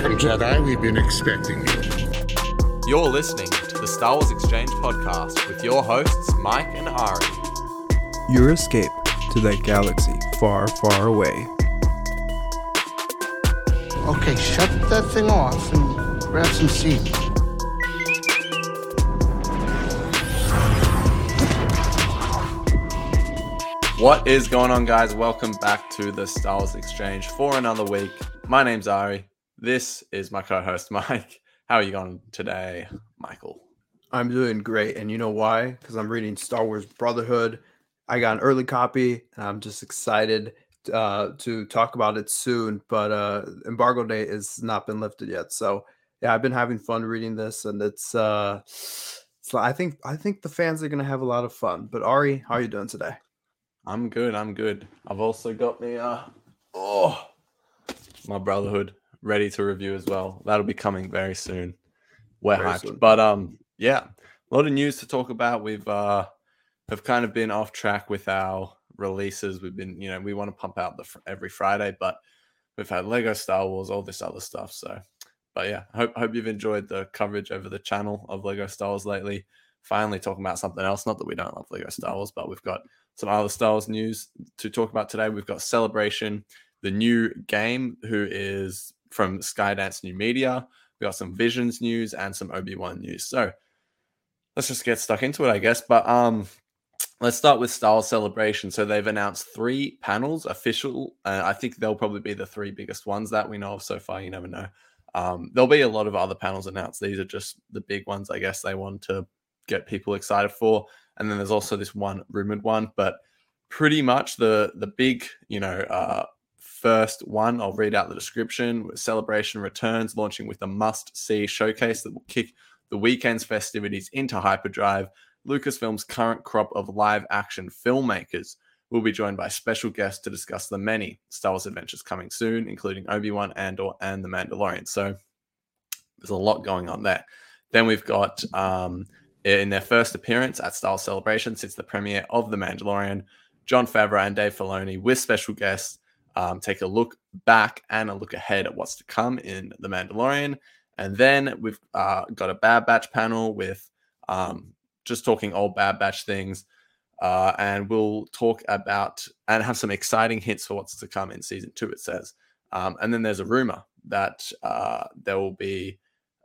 Welcome, Jedi. We've been expecting you. You're listening to the Star Wars Exchange podcast with your hosts, Mike and Ari. Your escape to that galaxy far, far away. Okay, shut that thing off and grab some seat. What is going on, guys? Welcome back to the Star Wars Exchange for another week. My name's Ari. This is my co host, Mike. How are you going today, Michael? I'm doing great. And you know why? Because I'm reading Star Wars Brotherhood. I got an early copy, and I'm just excited uh, to talk about it soon. But uh, embargo date has not been lifted yet. So, yeah, I've been having fun reading this, and it's. Uh, so I think I think the fans are gonna have a lot of fun. But Ari, how are you doing today? I'm good. I'm good. I've also got me uh oh my Brotherhood ready to review as well. That'll be coming very soon. We're Very hyped. soon. But um yeah, a lot of news to talk about. We've uh have kind of been off track with our releases. We've been, you know, we want to pump out the every Friday, but we've had Lego Star Wars, all this other stuff. So, but yeah, hope hope you've enjoyed the coverage over the channel of Lego Star Wars lately. Finally talking about something else. Not that we don't love Lego Star Wars, but we've got some other Star Wars news to talk about today. We've got Celebration, the new game, who is from Skydance New Media. We got some Visions news and some Obi Wan news. So let's just get stuck into it, I guess. But um, let's start with Star Celebration. So they've announced three panels, official. Uh, I think they'll probably be the three biggest ones that we know of so far. You never know. Um, there'll be a lot of other panels announced. These are just the big ones, I guess. They want to get people excited for. And then there's also this one rumored one, but pretty much the the big, you know, uh, first one. I'll read out the description. Celebration returns, launching with a must-see showcase that will kick the weekend's festivities into hyperdrive. Lucasfilm's current crop of live-action filmmakers will be joined by special guests to discuss the many Star Wars adventures coming soon, including Obi-Wan, Andor, and The Mandalorian. So there's a lot going on there. Then we've got um, in their first appearance at Star Celebration since the premiere of The Mandalorian, Jon Favreau and Dave Filoni with special guests um, take a look back and a look ahead at what's to come in The Mandalorian. And then we've uh, got a Bad Batch panel with um, just talking old Bad Batch things. Uh, and we'll talk about and have some exciting hints for what's to come in season two, it says. Um, and then there's a rumor that uh, there will be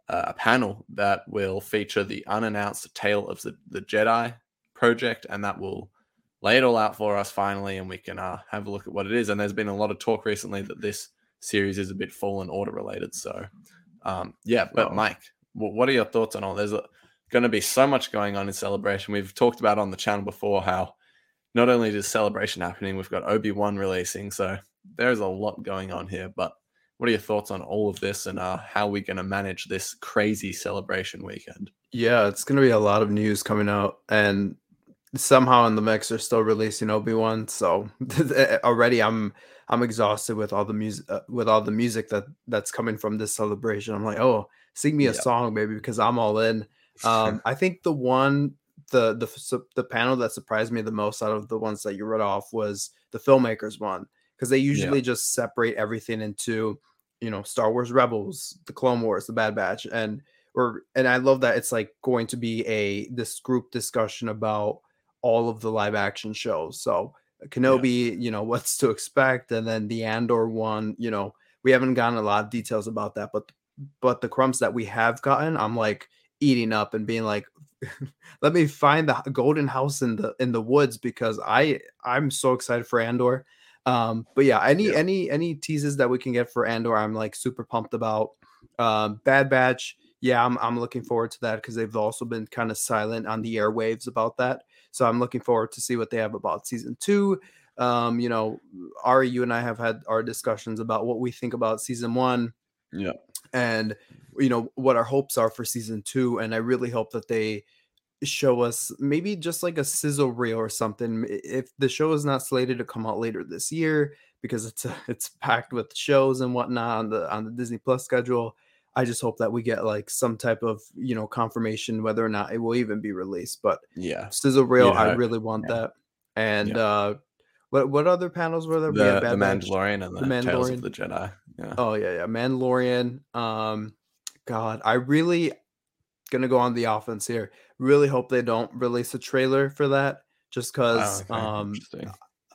a panel that will feature the unannounced Tale of the, the Jedi project, and that will lay it all out for us finally, and we can uh, have a look at what it is. And there's been a lot of talk recently that this series is a bit Fallen Order related. So, um, yeah, but Wow. Mike, wh- what are your thoughts on all? There's going to be so much going on in Celebration. We've talked about on the channel before how not only is Celebration happening, we've got Obi Wan releasing. So there's a lot going on here. But what are your thoughts on all of this and uh, how we're going to manage this crazy celebration weekend? Yeah, it's gonna be a lot of news coming out, and somehow in the mix they're still releasing Obi Wan. So already I'm I'm exhausted with all the music uh, with all the music that that's coming from this celebration. I'm like, oh, sing me a Yeah. song, baby, because I'm all in. Um, I think the one the the the panel that surprised me the most out of the ones that you read off was the filmmakers one because they usually just separate everything into you know Star Wars Rebels, the Clone Wars, the Bad Batch, and or and I love that it's like going to be a this group discussion about all of the live action shows. So Kenobi, you know what's to expect, and then the Andor one, you know we haven't gotten a lot of details about that, but but the crumbs that we have gotten, I'm like eating up and being like, let me find the golden house in the in the woods because I I'm so excited for Andor. Um, but yeah, any Yeah. any any teases that we can get for Andor, I'm like super pumped about. Um, Bad Batch, yeah, I'm I'm looking forward to that because they've also been kind of silent on the airwaves about that. So I'm looking forward to see what they have about season two. Um, you know, Ari, you and I have had our discussions about what we think about season one Yeah. and you know what our hopes are for season two and i really hope that they show us maybe just like a sizzle reel or something if the show is not slated to come out later this year because it's it's packed with shows and whatnot on the on the disney plus schedule i just hope that we get like some type of you know confirmation whether or not it will even be released but Yeah. sizzle reel You'd i really want yeah. that and Yeah. uh what what other panels were there The, had the Batch. Mandalorian and the, The Tales of the Jedi. Yeah. Oh yeah, yeah. Mandalorian. Um, God, I really gonna go on the offense here. Really hope they don't release a trailer for that, just because okay, um.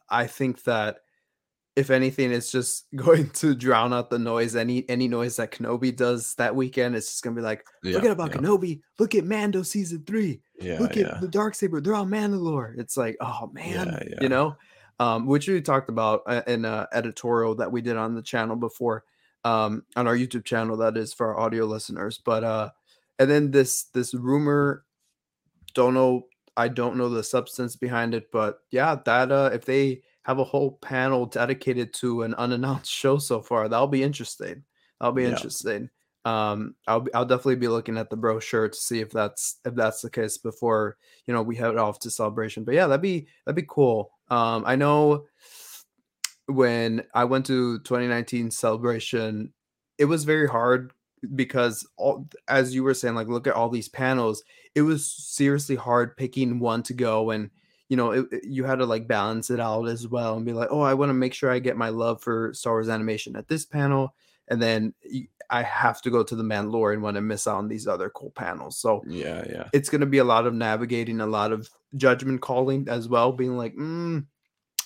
I think that if anything, it's just going to drown out the noise. Any any noise that Kenobi does that weekend, it's just gonna be like, Yeah, forget about yeah, Kenobi. Look at Mando season three. yeah, Look at the dark saber. They're on Mandalore. It's like, oh man, you know, um, which we talked about uh, in an editorial that we did on the channel before, um, on our YouTube channel. That is for our audio listeners. But uh, and then this this rumor, don't know. I don't know the substance behind it, but yeah, that uh, if they have a whole panel dedicated to an unannounced show so far, that'll be interesting. That'll be Yeah. interesting um i'll i'll definitely be looking at the brochure to see if that's if that's the case before you know we head off to celebration but yeah that'd be that'd be cool um i know when i went to 2019 celebration it was very hard because all as you were saying like look at all these panels it was seriously hard picking one to go and you know it, it- you had to like balance it out as well and be like oh i want to make sure i get my love for star wars animation at this panel and then I have to go to the Mandalorian one and miss out on these other cool panels. So Yeah, yeah. it's going to be a lot of navigating, a lot of judgment calling as well, being like, mm,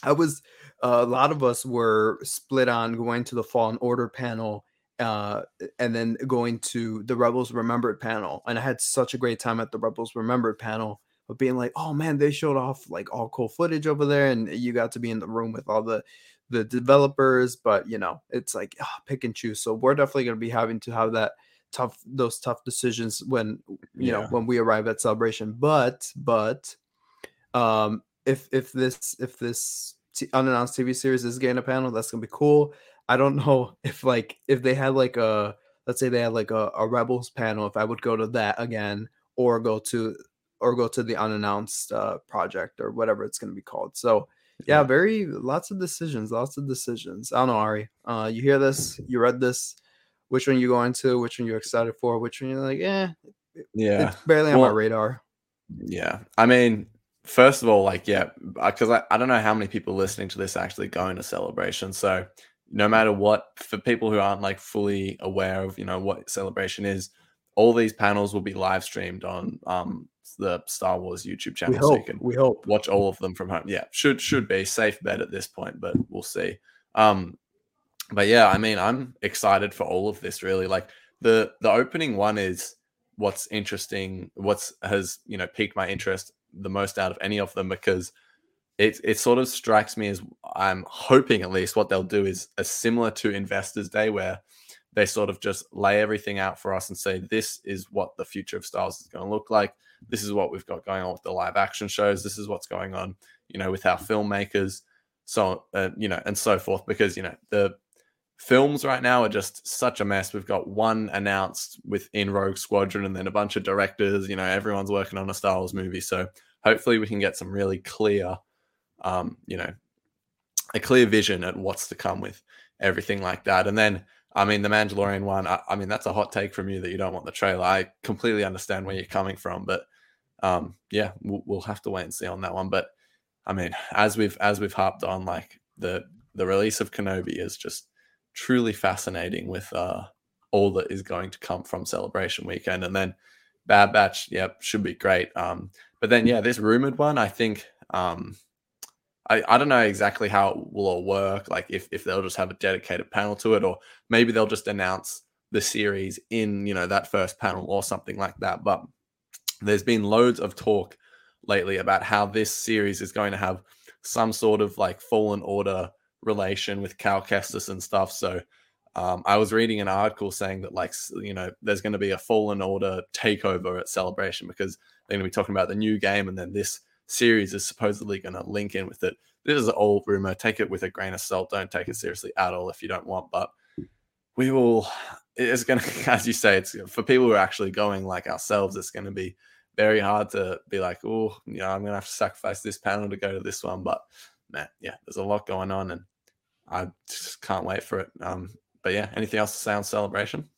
I was, uh, a lot of us were split on going to the Fallen Order panel uh, and then going to the Rebels Remembered panel. And I had such a great time at the Rebels Remembered panel. But being like, oh man, they showed off like all cool footage over there, and you got to be in the room with all the the developers, but you know, it's like ah, pick and choose. So we're definitely going to be having to have that tough those tough decisions when you know when we arrive at celebration. But but um if if this if this t- unannounced TV series is getting a panel, that's gonna be cool. I don't know if like if they had like a let's say they had like a, a rebels panel, if I would go to that again or go to or go to the unannounced uh project or whatever it's gonna be called. So yeah, very lots of decisions, lots of decisions. I don't know, Ari. Uh, you hear this, you read this. Which one you going to? Which one you're excited for? Which one you're like, eh, Yeah. it's barely on my radar. Yeah. I mean, first of all, like, yeah, because I, I don't know how many people listening to this actually going to celebration. So, no matter what, for people who aren't like fully aware of, you know, what celebration is, all these panels will be live streamed on um, the Star Wars YouTube We channel. So you hope. can We hope. watch all of them from home. Yeah, should should be safe bet at this point, but we'll see. Um, but yeah, I mean, I'm excited for all of this. Really, like the the opening one is what's interesting. What's has you know piqued my interest the most out of any of them because it it sort of strikes me as I'm hoping at least what they'll do is a similar to Investors Day where they sort of just lay everything out for us and say this is what the future of Stars is going to look like. This is what we've got going on with the live action shows. This is what's going on, you know, with our filmmakers, so uh, you know, and so forth. Because you know the films right now are just such a mess. We've got one announced within Rogue Squadron, and then a bunch of directors. You know, everyone's working on a Star Wars movie. So hopefully, we can get some really clear, um, you know, a clear vision at what's to come with everything like that. And then, I mean, the Mandalorian one. I, I mean, that's a hot take from you that you don't want the trailer. I completely understand where you're coming from, but um, yeah, we'll, we'll have to wait and see on that one. But I mean, as we've as we've harped on, like the the release of Kenobi is just truly fascinating with uh all that is going to come from Celebration Weekend, and then Bad Batch, yep, should be great. Um, but then yeah, this rumored one, I think um. I, I don't know exactly how it will all work, like if, if they'll just have a dedicated panel to it, or maybe they'll just announce the series in, you know, that first panel or something like that. But there's been loads of talk lately about how this series is going to have some sort of like fallen order relation with Cal Kestis and stuff. So um, I was reading an article saying that like you know there's going to be a fallen order takeover at Celebration because they're going to be talking about the new game and then this series is supposedly going to link in with it. This is an old rumor. Take it with a grain of salt. Don't take it seriously at all if you don't want. But we will. It's going to, as you say, it's for people who are actually going like ourselves. It's going to be very hard to be like, oh, you know, I'm going to have to sacrifice this panel to go to this one. But man, yeah, there's a lot going on, and I just can't wait for it. Um, but yeah, anything else to say on celebration?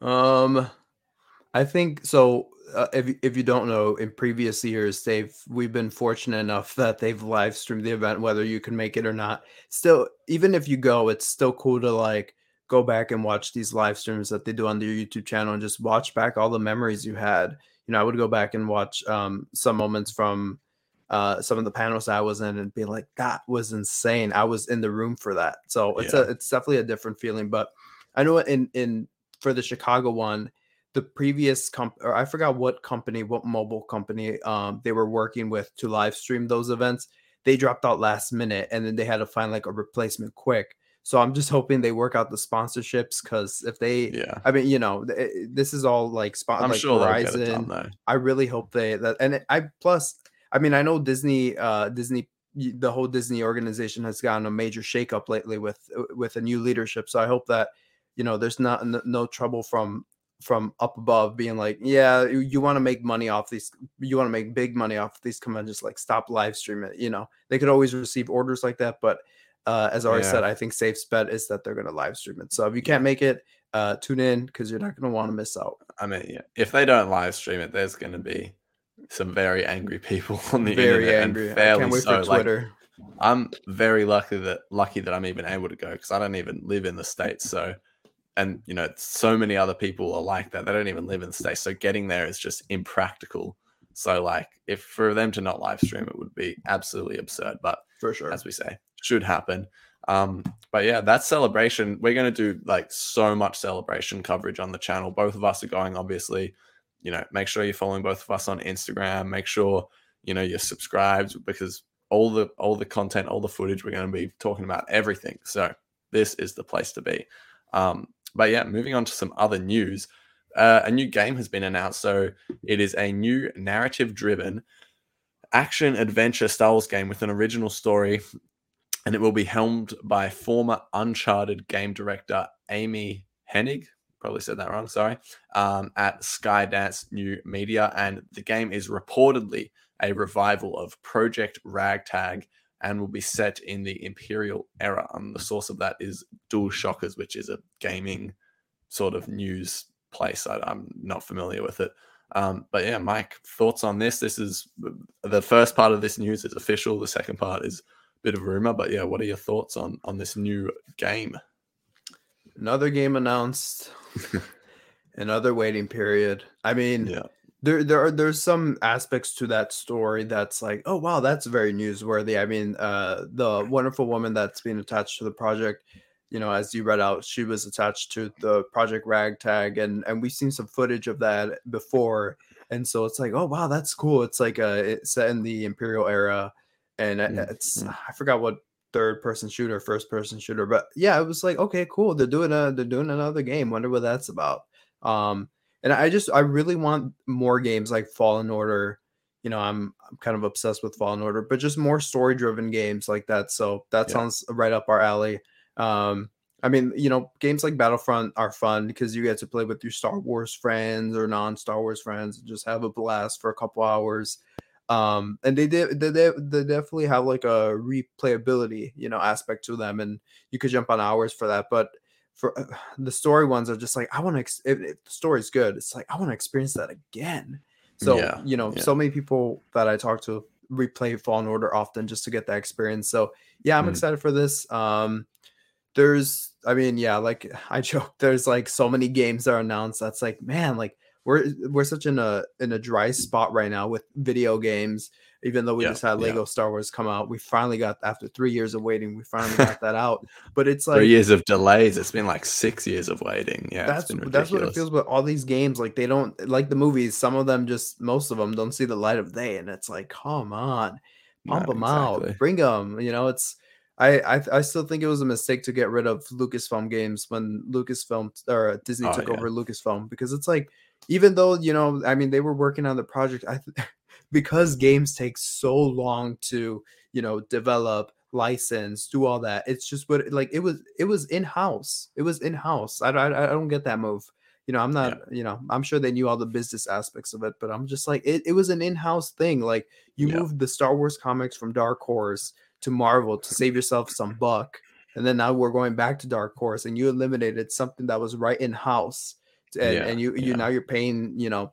Um, I think so. Uh, if if you don't know, in previous years, they've we've been fortunate enough that they've live streamed the event, whether you can make it or not. Still, even if you go, it's still cool to like go back and watch these live streams that they do on their YouTube channel and just watch back all the memories you had. You know, I would go back and watch um, some moments from uh, some of the panels I was in and be like, that was insane. I was in the room for that. So it's Yeah. a it's definitely a different feeling. But I know in in for the Chicago one, the previous comp or I forgot what company, what mobile company um they were working with to live stream those events. They dropped out last minute and then they had to find like a replacement quick. So I'm just hoping they work out the sponsorships because if they Yeah. I mean, you know, th- eh, this is all like spot I'm like sure they'll get it Verizon. done. I really hope they that and it- I plus I mean I know Disney uh Disney the whole Disney organization has gotten a major shakeup lately with uh, with a new leadership so I hope that you know there's not no, no trouble from from up above being like yeah you, you want to make money off these you want to make big money off these conventions like stop live streaming you know they could always receive orders like that but uh as I already Yeah. said I think safe bet is that they're going to live stream it so if you can't make it uh tune in because you're not going to want to miss out I mean, yeah, if they don't live stream it, there's going to be some very angry people on the very internet. angry And I fairly can't wait so. for Like, I'm very lucky that lucky that I'm even able to go because I don't even live in the states. So, and you know, so many other people are like that. They don't even live in the states. So getting there is just impractical. So, like, if for them to not live stream it would be absolutely absurd. But for sure as we say, should happen. Um, but yeah, that celebration, we're going to do like so much celebration coverage on the channel. Both of us are going, obviously. You know, make sure you're following both of us on Instagram. Make sure you know you're subscribed because all the all the content, all the footage, we're going to be talking about everything. So this is the place to be. Um, but yeah, moving on to some other news. Uh, a new game has been announced. So it is a new narrative-driven action adventure Star Wars game with an original story and it will be helmed by former Uncharted game director Amy Hennig. Probably said that wrong. Sorry. Um, at Skydance New Media, and the game is reportedly a revival of Project Ragtag and will be set in the Imperial era. Um, the source of that is DualShockers, which is a gaming sort of news place. I, I'm not familiar with it. Um, but yeah, Mike, thoughts on this? This is the first part of this news is official. The second part is bit of rumor, but yeah, what are your thoughts on on this new game? another game announced another waiting period. I mean Yeah, there there are there's some aspects to that story that's like oh wow that's very newsworthy. I mean uh the wonderful woman that's being attached to the project you know as you read out she was attached to the project ragtag and and we've seen some footage of that before. And so it's like oh wow that's cool. It's like uh it's set in the imperial era and uh, Mm, it's mm. i forgot what third person shooter first person shooter but yeah it was like okay cool they're doing a they're doing another game wonder what that's about um and I just I really want more games like Fallen Order. You know, I'm I'm kind of obsessed with Fallen Order, but just more story driven games like that. So that Yeah. sounds right up our alley. Um, I mean, you know, games like Battlefront are fun because you get to play with your Star Wars friends or non Star Wars friends and just have a blast for a couple hours. Um, and they did they, they, they definitely have like a replayability, you know, aspect to them, and you could jump on hours for that. But for uh, the story ones are just like I want to. Ex- if, if the story's good, it's like I want to experience that again. So Yeah, you know, yeah. so many people that I talk to replay Fallen Order often just to get that experience. So yeah, I'm Mm. excited for this. Um, there's, I mean, yeah, like I joke, there's like so many games that are announced. That's like, man, like we're we're such in a in a dry spot right now with video games. Even though we Yeah, just had yeah. Lego Star Wars come out, we finally got after three years of waiting, we finally got that out. But it's like three years of delays. It's been like six years of waiting. Yeah, that's that's what it feels with all these games. Like they don't like the movies. Some of them just most of them don't see the light of day, and it's like, come on, No, pump them exactly. out, bring them. You know, it's I, I I still think it was a mistake to get rid of Lucasfilm games when Lucasfilm or Disney Oh, took yeah. over Lucasfilm because it's like even though you know I mean they were working on the project I th- because games take so long to you know develop license do all that it's just what like it was it was in house it was in house I, I I don't get that move you know i'm not you know i'm sure they knew all the business aspects of it but i'm just like it, it was an in-house thing like you Yeah. moved the star wars comics from dark horse to marvel to save yourself some buck and then now we're going back to dark horse and you eliminated something that was right in house and, Yeah, and you you yeah. now you're paying you know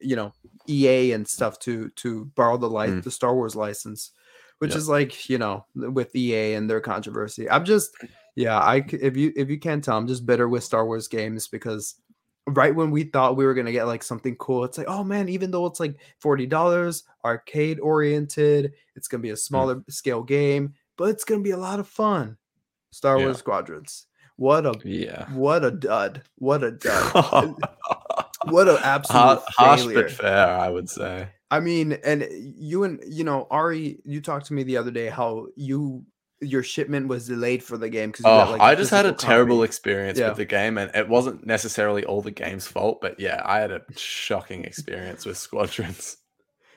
you know ea and stuff to to borrow the light Mm. the star wars license which is like you know with ea and their controversy i'm just Yeah, I if you if you can't tell, I'm just bitter with Star Wars games because right when we thought we were gonna get like something cool, it's like, oh man, even though it's like forty dollars, arcade oriented, it's gonna be a smaller scale game, but it's gonna be a lot of fun. Star Yeah. Wars Squadrons. What a Yeah. what a dud. What a dud. what an absolute failure. fair, I would say. I mean, and you and you know, Ari, you talked to me the other day how you your shipment was delayed for the game because Oh, I just had a terrible experience Yeah. with the game, and it wasn't necessarily all the game's fault, but yeah, I had a shocking experience with Squadrons.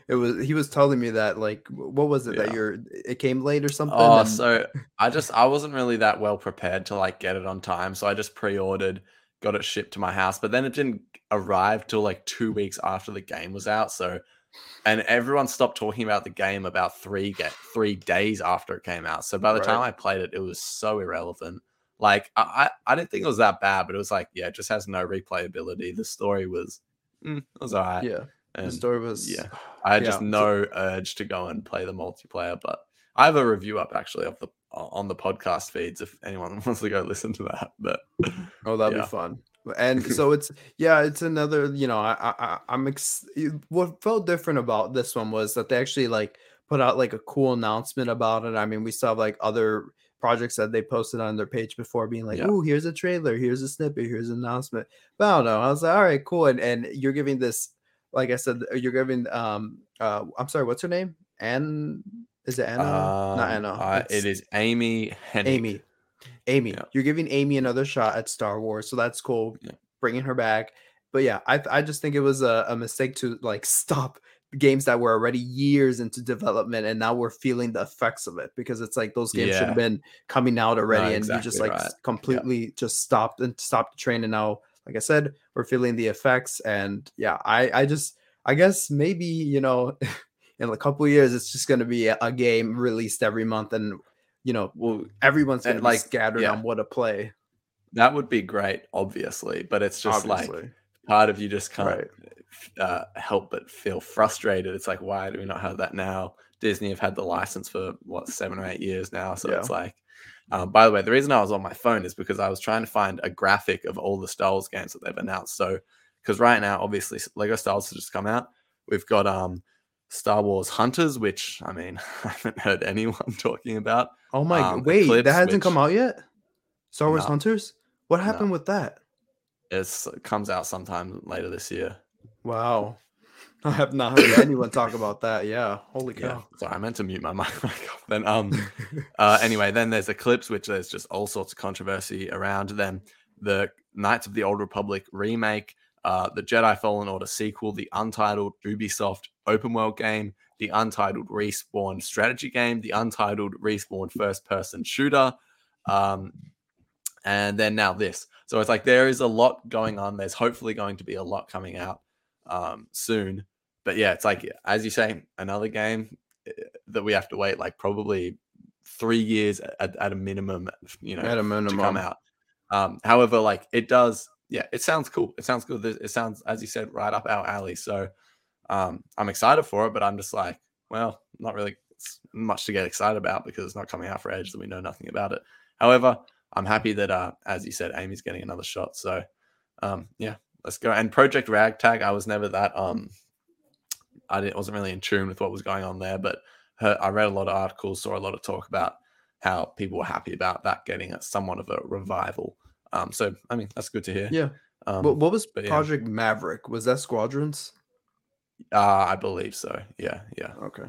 It was he was telling me that like what was it that Yeah. you're it came late or something. Oh, and- so I just I wasn't really that well prepared to like get it on time, so I just pre-ordered, got it shipped to my house, but then it didn't arrive till like two weeks after the game was out. So, and everyone stopped talking about the game about three get three days after it came out. So by the time I played it, it was so irrelevant. Like I, I I didn't think it was that bad, but it was like yeah, it just has no replayability. The story was mm, it was alright. yeah, and the story was yeah. I had Yeah, just no urge to go and play the multiplayer, but I have a review up actually of the on the podcast feeds if anyone wants to go listen to that. But Oh, that'd Yeah. be fun. And so it's yeah, it's another. You know, I, I I- I'm ex- what felt different about this one was that they actually like put out like a cool announcement about it. I mean, we saw like other projects that they posted on their page before being like, Yeah. "Oh, here's a trailer, here's a snippet, here's an announcement." But I don't know. I was like, "All right, cool." And and you're giving this, like I said, you're giving um uh I'm sorry, what's her name? Anne? Is it Anna? Not um, Anna. uh, it's- Amy Hennig. Amy. Amy, Yeah. you're giving Amy another shot at Star Wars, so that's cool. Yeah. Bringing her back, but yeah, I I just think it was a, a mistake to like stop games that were already years into development, and now we're feeling the effects of it because it's like those games should have been coming out already, and you just like right. completely just stopped and stopped the train, and now, like I said, we're feeling the effects, and yeah, I I just I guess maybe you know. In a couple years, it's just going to be a, a game released every month, and you know Well, everyone's going to like, scattered yeah. on what to play. that would be great, obviously, but it's just like part of you just can't Right. uh, help but feel frustrated. It's like, why do we not have that now? Disney have had the license for what seven or eight years now, so Yeah. it's like. Um, by the way, the reason I was on my phone is because I was trying to find a graphic of all the Star Wars games that they've announced. So, because right now, obviously, Lego Star Wars has just come out. We've got um Star Wars Hunters, which I mean, I haven't heard anyone talking about. Oh my! um, wait, Eclipse, that hasn't come out yet. Star Wars No. Hunters. What happened with that? It's, it comes out sometime later this year. Wow, I have not heard anyone talk about that. Yeah, holy Yeah. cow! Sorry, I meant to mute my mic. off. Then um uh anyway, then there's Eclipse, which there's just all sorts of controversy around. Then the Knights of the Old Republic remake, uh the Jedi Fallen Order sequel, the untitled Ubisoft open world game, the untitled Respawn strategy game, the untitled Respawn first person shooter, um and then now this. So it's like there is a lot going on. There's hopefully going to be a lot coming out um soon. But yeah, it's like as you say, another game eh, that we have to wait like probably three years at, at a minimum, you know, At a to come out. Um, however, like it does, yeah, it sounds cool. It sounds good. It sounds, as you said, right up our alley. So um, I'm excited for it, but I'm just like, well, not really much to get excited about because it's not coming out for Edge, and we know nothing about it. However, I'm happy that, uh, as you said, Amy's getting another shot. So um, yeah, let's go. And Project Ragtag, I was never that um, I didn't, wasn't really in tune with what was going on there, but her, I read a lot of articles, saw a lot of talk about how people were happy about that getting a, somewhat of a revival. Um, so I mean that's good to hear. Yeah. Um, what, what was but yeah. Project Maverick? Was that Squadrons? uh, I believe so. Yeah, yeah, Okay.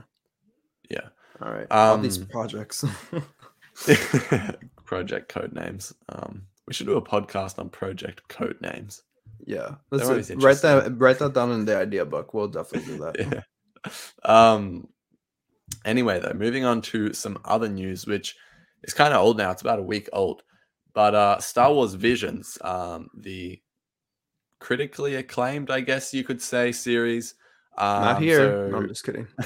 yeah. All right. All these Um, projects. project code names. Um, we should do a podcast on project code names. Yeah. Uh, write that write that down in the idea book. We'll definitely do that. yeah. Um. Anyway, though, moving on to some other news, which is kind of old now. It's about a week old, but uh, Star Wars Visions, um, the critically acclaimed, I guess you could say, series. Um, Not here. so- No, I'm just kidding.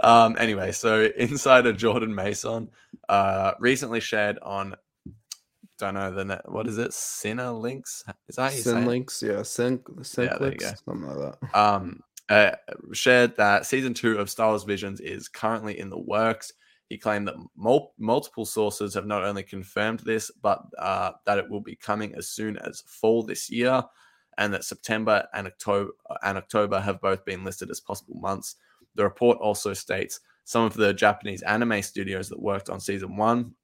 um. Anyway, so insider Jordan Maison, uh, recently shared on. I don't know the net, what is it? Sinner links is that how you say Sin links, yeah. Sync, sync Yeah, links, something like that. um, uh, shared that season two of Star Wars Visions is currently in the works. He He claimed that mul- multiple sources have not only confirmed this, but uh, that it will be coming as soon as fall this year, and that September and October and October have both been listed as possible months. The report also states some of the Japanese anime studios that worked on season one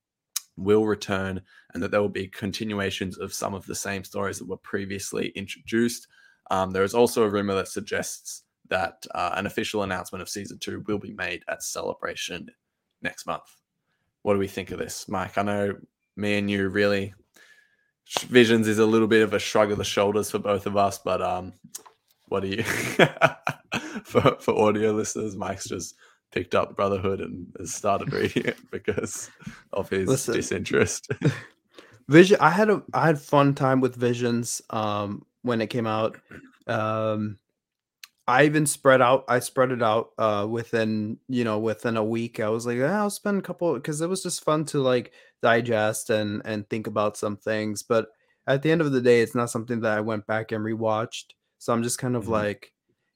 will return, and that there will be continuations of some of the same stories that were previously introduced. Um, there is also a rumor that suggests that uh, an official announcement of season two will be made at Celebration next month. What do we think of this, Mike? I know me and you really Visions is a little bit of a shrug of the shoulders for both of us, but um, what do you for for audio listeners? Mike's just picked up Brotherhood and has started reading it because of his Listen, disinterest. Vision, I had a I had fun time with Visions um when it came out. Um I even spread out. I spread it out uh, within you know within a week. I was like, I'll spend a couple because it was just fun to like digest and and think about some things. But at the end of the day, it's not something that I went back and rewatched. So I'm just kind of mm-hmm. like,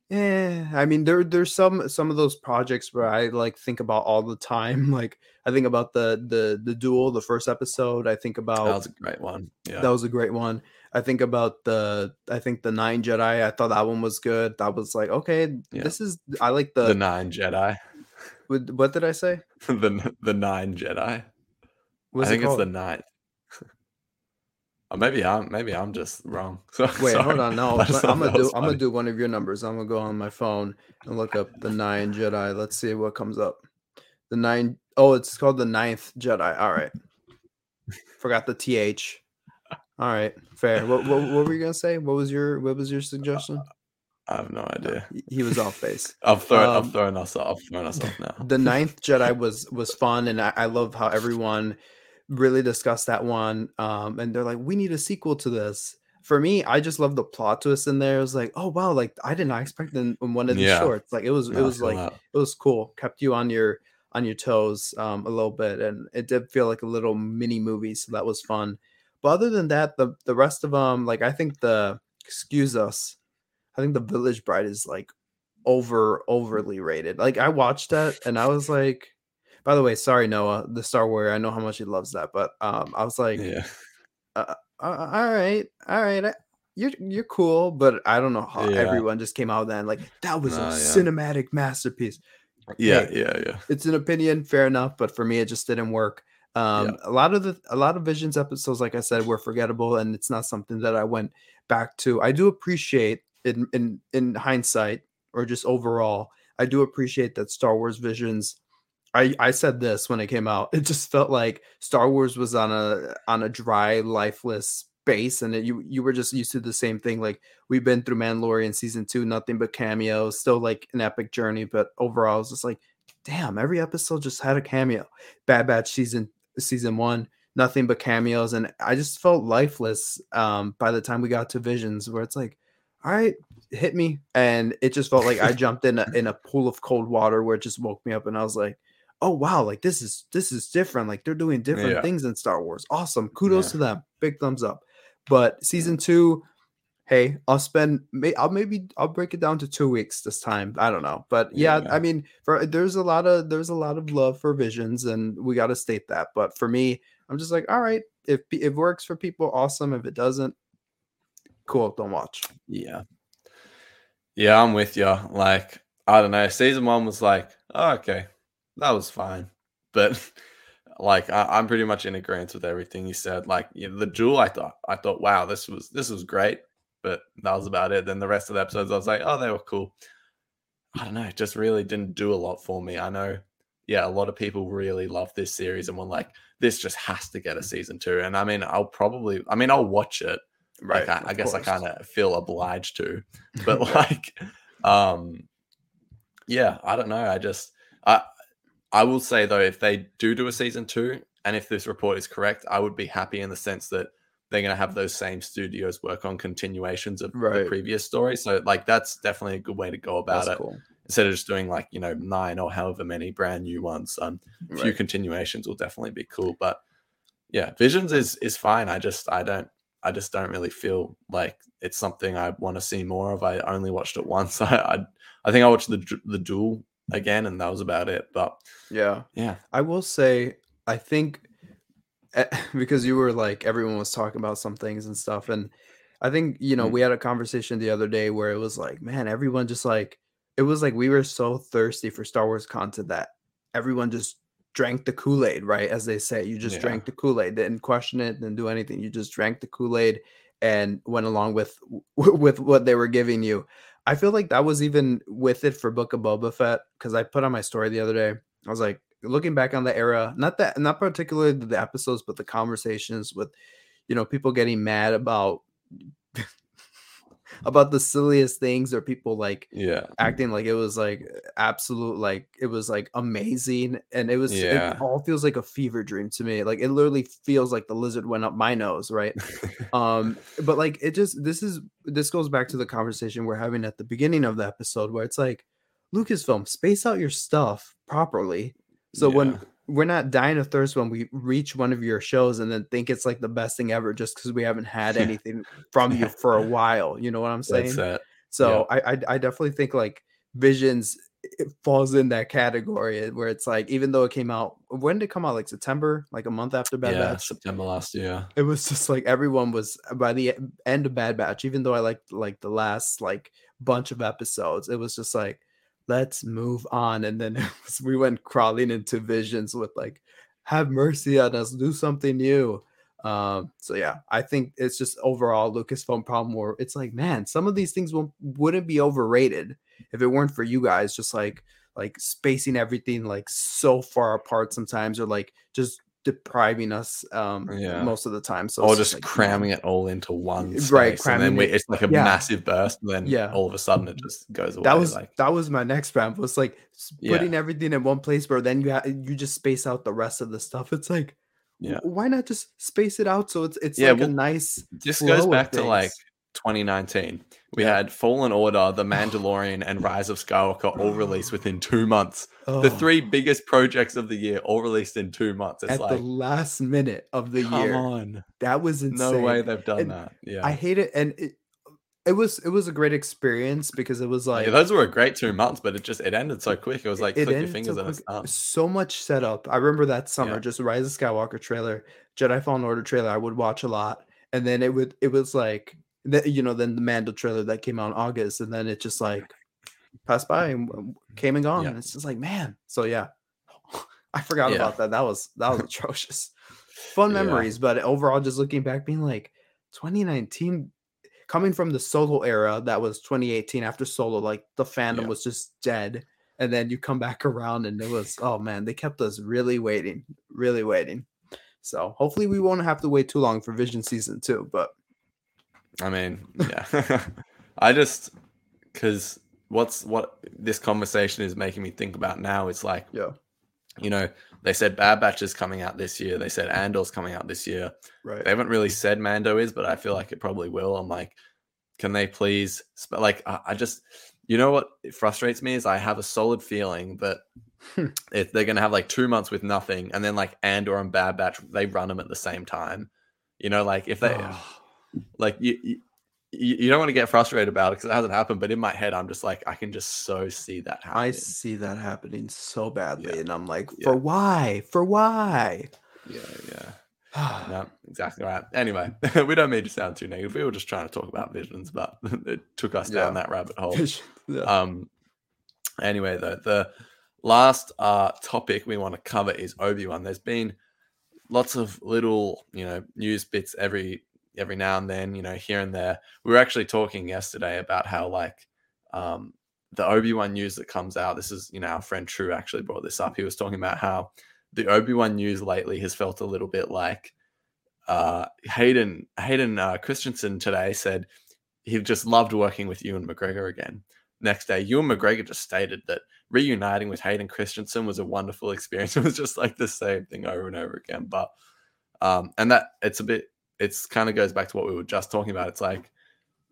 yeah. I mean, there there's some some of those projects where I like think about all the time. Like I think about the the the duel, the first episode. I think about that was a great one. Yeah, that was a great one. I think about the I think the Nine Jedi. I thought that one was good. That was like okay, yeah. this is I like the the Nine Jedi. What, what did I say? the the Nine Jedi. What's I think it it's the ninth. Or maybe I'm maybe I'm just wrong. So, Wait, sorry. hold on. No, I'm gonna do I'm gonna do one of your numbers. I'm gonna go on my phone and look up the Nine Jedi. Let's see what comes up. The nine oh, it's called the Ninth Jedi. All right. Forgot the TH. All right, fair. What, what, what were you gonna say? What was your what was your suggestion? I have no idea. He was off base. I've thrown um, I've thrown us off. Thrown us off now. The ninth Jedi was was fun, and I, I love how everyone really discussed that one. Um, and they're like, we need a sequel to this. For me, I just love the plot twist in there. It was like, oh wow, like I did not expect in, in one of these yeah. shorts. Like it was, it was like that. it was cool. Kept you on your on your toes um, a little bit, and it did feel like a little mini movie. So that was fun. But other than that, the the rest of them, like I think the excuse us, I think the Village Bride is like over overly rated. Like I watched that and I was like, by the way, sorry Noah, the Star Warrior. I know how much he loves that, but um, I was like, yeah, uh, uh, all right, all right. you're you're cool, but I don't know how yeah. everyone just came out then like that was a yeah. cinematic masterpiece. Yeah, hey, yeah, yeah. It's an opinion, fair enough, but for me, it just didn't work. Um, yeah. a lot of the a lot of Visions episodes, like I said, were forgettable, and it's not something that I went back to. I do appreciate in in in hindsight or just overall, I do appreciate that Star Wars Visions. I I said this when it came out. It just felt like Star Wars was on a on a dry, lifeless base, and it, you you were just used to the same thing. Like we've been through Mandalorian season two, nothing but cameos, still like an epic journey, but overall, it's just like, damn, every episode just had a cameo. Bad Batch season season one, nothing but cameos, and I just felt lifeless um, by the time we got to Visions, where it's like, all right, hit me, and it just felt like I jumped in a, in a pool of cold water where it just woke me up, and I was like, oh wow, like this is this is different. Like they're doing different yeah. things in Star Wars. Awesome, kudos yeah. to them. Big thumbs up. But season two, hey, I'll spend. Maybe I'll maybe I'll break it down to two weeks this time. I don't know, but yeah, yeah. I mean, for there's a lot of there's a lot of love for Visions, and we got to state that. But for me, I'm just like, all right, if it works for people, awesome. If it doesn't, cool, don't watch. Yeah, yeah, I'm with you. Like, I don't know, season one was like, oh, okay, that was fine, but. like I, am pretty much in agreement with everything you said. Like you know, the duel, I thought, I thought, wow, this was this was great but that was about it. Then the rest of the episodes, I was like, oh, they were cool. I don't know, it just really didn't do a lot for me. I know, yeah, a lot of people really love this series and were like, this just has to get a season two. And I mean, I'll probably, I mean, I'll watch it. Right. Like, I, I guess I kind of feel obliged to, but like, um, yeah, I don't know. I just, I, I will say though, if they do do a season two, and if this report is correct, I would be happy in the sense that they're going to have those same studios work on continuations of right. the previous story. So like that's definitely a good way to go about that's it. Cool. Instead of just doing like you know nine or however many brand new ones, um, a few continuations will definitely be cool. But yeah, Visions is is fine. I just I don't I just don't really feel like it's something I want to see more of. I only watched it once. I I, I think I watched the the duel again, and that was about it. But Yeah. yeah, I will say, I think eh, because you were like everyone was talking about some things and stuff, and I think you know Mm. we had a conversation the other day where it was like, man, everyone just like it was like we were so thirsty for Star Wars content that everyone just drank the Kool Aid, right? As they say, you just Yeah. drank the Kool Aid, didn't question it, didn't do anything. You just drank the Kool Aid and went along with with what they were giving you. I feel like that was even with it for Book of Boba Fett because I put on my story the other day. I was like, looking back on the era, not that, not particularly the episodes, but the conversations with, you know, people getting mad about about the silliest things or people like yeah, acting like it was like absolute like it was like amazing and it was Yeah. it all feels like a fever dream to me like it literally feels like the lizard went up my nose right um but like it just this is this goes back to the conversation we're having at the beginning of the episode where it's like lucasfilm space out your stuff properly so when Yeah. We're not dying of thirst when we reach one of your shows and then think it's like the best thing ever just because we haven't had anything from you for a while you know what i'm saying? so I, I I definitely think like Visions it falls in that category eh, where it's like even though it came out when did it come out? Like September? Like a month after Bad yeah, Batch? September last year. it was just like everyone was uh, by the end of Bad Batch even though I liked like the last like bunch of episodes it was just like let's move on and then was, we went crawling into Visions with like have mercy on us do something new. Um so yeah i think it's just overall lucasfilm problem where it's like man some of these things wouldn't be overrated if it weren't for you guys just like like spacing everything like so far apart sometimes or like just depriving us um Yeah. most of the time so or just like, cramming it all into one Right, space, and then we, it's like a yeah. massive burst, and then Yeah. all of a sudden it just goes away. that was like that was my next rant was like s- Yeah. putting everything in one place where then you ha- you just space out the rest of the stuff it's like Yeah. why not just space it out so it's it's Yeah, like a nice this goes back to like 2019. We had Fallen Order, The Mandalorian, and Rise of Skywalker all released within two months. The oh. three biggest projects of the year all released in two months. It's at like the last minute of the come year on, that was insane no way they've done And that. Yeah. i hate it and it, it was it was a great experience because it was like yeah, those were a great two months, but it just it ended so quick. It was like it click your fingers so and it's done. So much setup. I remember that summer, Yeah. just Rise of Skywalker trailer, Jedi Fallen Order trailer. I would watch a lot, and then it would it was like the, you know then the Mando trailer that came out in August, and then it just like passed by and mm-hmm. came and gone. Yeah. And it's just like man. So yeah, I forgot Yeah. about that. That was that was atrocious. Fun Yeah. memories, but overall, just looking back, being like 2019 coming from the solo era that was 2018 after solo like the fandom Yeah. was just dead and then you come back around and it was oh man they kept us really waiting really waiting so hopefully we won't have to wait too long for vision season two but I mean, yeah. I just because what's what this conversation is making me think about now is like, yeah you know, they said Bad Batch is coming out this year. They said Andor's coming out this year. right They haven't really said Mando is, but I feel like it probably will. I'm like, can they please? Sp- like, I, I just, you know what frustrates me is I have a solid feeling that if they're gonna have like two months with nothing, and then like Andor and Bad Batch, they run them at the same time. You know, like if they, Oh. Like you. you you don't want to get frustrated about it because it hasn't happened, but in my head, I'm just like, I can just so see that happen. i see that happening so badly Yeah. and i'm like Yeah. for why for why Yeah, yeah. No, exactly right. Anyway, we don't mean to sound too negative. We were just trying to talk about visions, but it took us down Yeah. that rabbit hole. yeah. Um. Anyway, though, the last uh topic we want to cover is Obi Wan. There's been lots of little, you know, news bits every every now and then, you know, here and there. We were actually talking yesterday about how like um the Obi Wan news that comes out. This is, you know, our friend True actually brought this up. He was talking about how the Obi Wan news lately has felt a little bit like uh Hayden Hayden uh, Christensen today said he just loved working with Ewan McGregor again. Next day, Ewan McGregor just stated that reuniting with Hayden Christensen was a wonderful experience. It was just like the same thing over and over again. But um, and that it's a bit it's kind of goes back to what we were just talking about. It's like,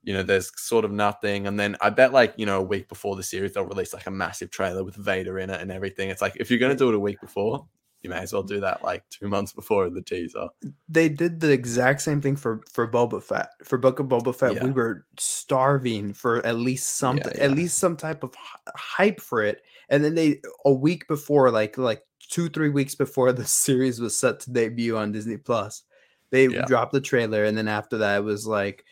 you know, there's sort of nothing. And then I bet like, you know, a week before the series, they'll release like a massive trailer with Vader in it and everything. It's like if you're gonna do it a week before, you may as well do that like two months before the teaser. They did the exact same thing for for Boba Fett. For Book of Boba Fett, Yeah. we were starving for at least something, Yeah, at least some type of hype for it. And then they a week before, like like two three weeks before the series was set to debut on Disney Plus, they Yeah. dropped the trailer, and then after that, it was like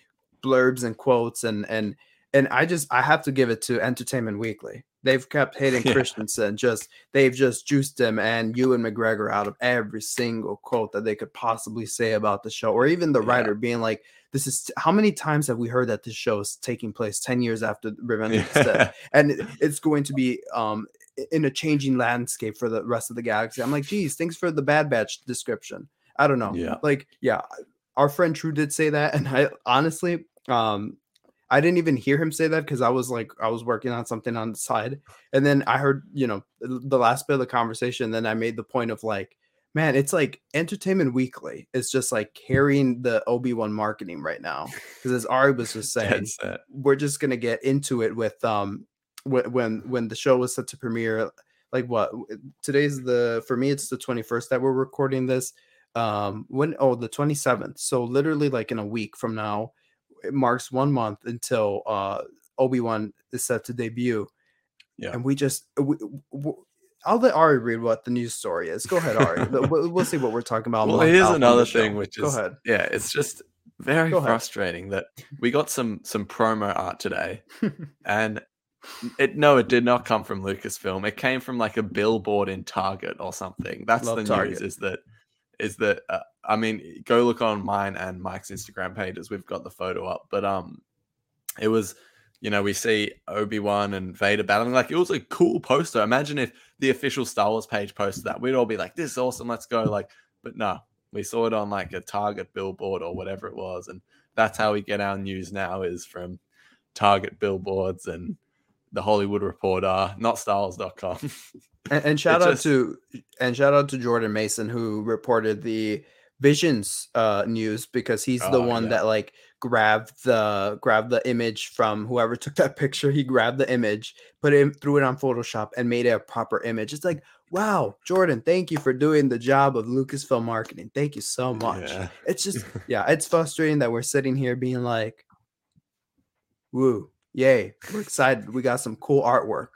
blurbs and quotes and and and I just I have to give it to Entertainment Weekly. They've kept hitting Yeah. Christensen. Just they've just juiced him and Ewan McGregor out of every single quote that they could possibly say about the show, or even the Yeah. writer being like, "This is how many times have we heard that this show is taking place ten years after Revenge of the Sith, and it's going to be um in a changing landscape for the rest of the galaxy." I'm like, "Geez, thanks for the Bad Batch description." I don't know. Yeah. Like, yeah, our friend True did say that, and I honestly, um, I didn't even hear him say that because I was like, I was working on something on the side, and then I heard, you know, the last bit of the conversation. Then I made the point of like, man, it's like Entertainment Weekly is just like carrying the Obi Wan marketing right now because as Ari was just saying, we're just gonna get into it with um when when the show was set to premiere like what today's the for me it's the 21st that we're recording this um when oh the 27th so literally like in a week from now it marks one month until uh obi-wan is set to debut Yeah. and we just we, w- I'll let Ari read what the news story is. Go ahead, Ari. we'll, we'll see what we're talking about. Well, month here's another show. thing, which Go is ahead. yeah, it's just very frustrating that we got some some promo art today, and it no, it did not come from Lucasfilm. It came from like a billboard in Target or something. That's Love the Target. news. Is that is that uh, I mean, go look on mine and Mike's Instagram pages. We've got the photo up, but um, it was. You know, we see Obi Wan and Vader battling. Like it was a cool poster. Imagine if the official Star Wars page posted that. We'd all be like, "This is awesome. Let's go!" Like, but no, we saw it on like a Target billboard or whatever it was, and that's how we get our news now is from Target billboards and the Hollywood Reporter, not StarWars.com. And, and shout out just- to and shout out to Jordan Maison who reported the Visions uh, news because he's the Oh, one yeah. that like grabbed the grabbed the image from whoever took that picture. He grabbed the image, put it threw it on Photoshop, and made it a proper image. It's like, wow, Jordan, thank you for doing the job of Lucasfilm marketing. Thank you so much. Yeah. It's just yeah, it's frustrating that we're sitting here being like, woo, yay, we're excited. We got some cool artwork.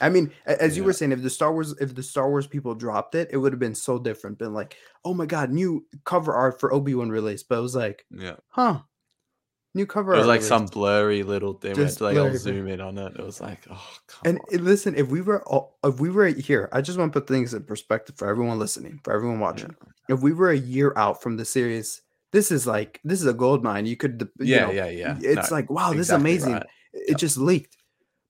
I mean, a- as you were saying, if the Star Wars, if the Star Wars people dropped it, it would have been so different. Been like, oh my god, new cover art for Obi Wan release. But it was like, yeah. huh, new cover It was art. like some blurry little thing where Just like all blurry, but- zoom in on it. It was like, oh, come And on. listen, if we were all, if we were here, I just want to put things in perspective for everyone listening, for everyone watching. If we were a year out from the series, this is like this is a gold mine. You could, d- you yeah, know, yeah, yeah. It's No, like wow, this exactly is amazing. right. It Yep. just leaked,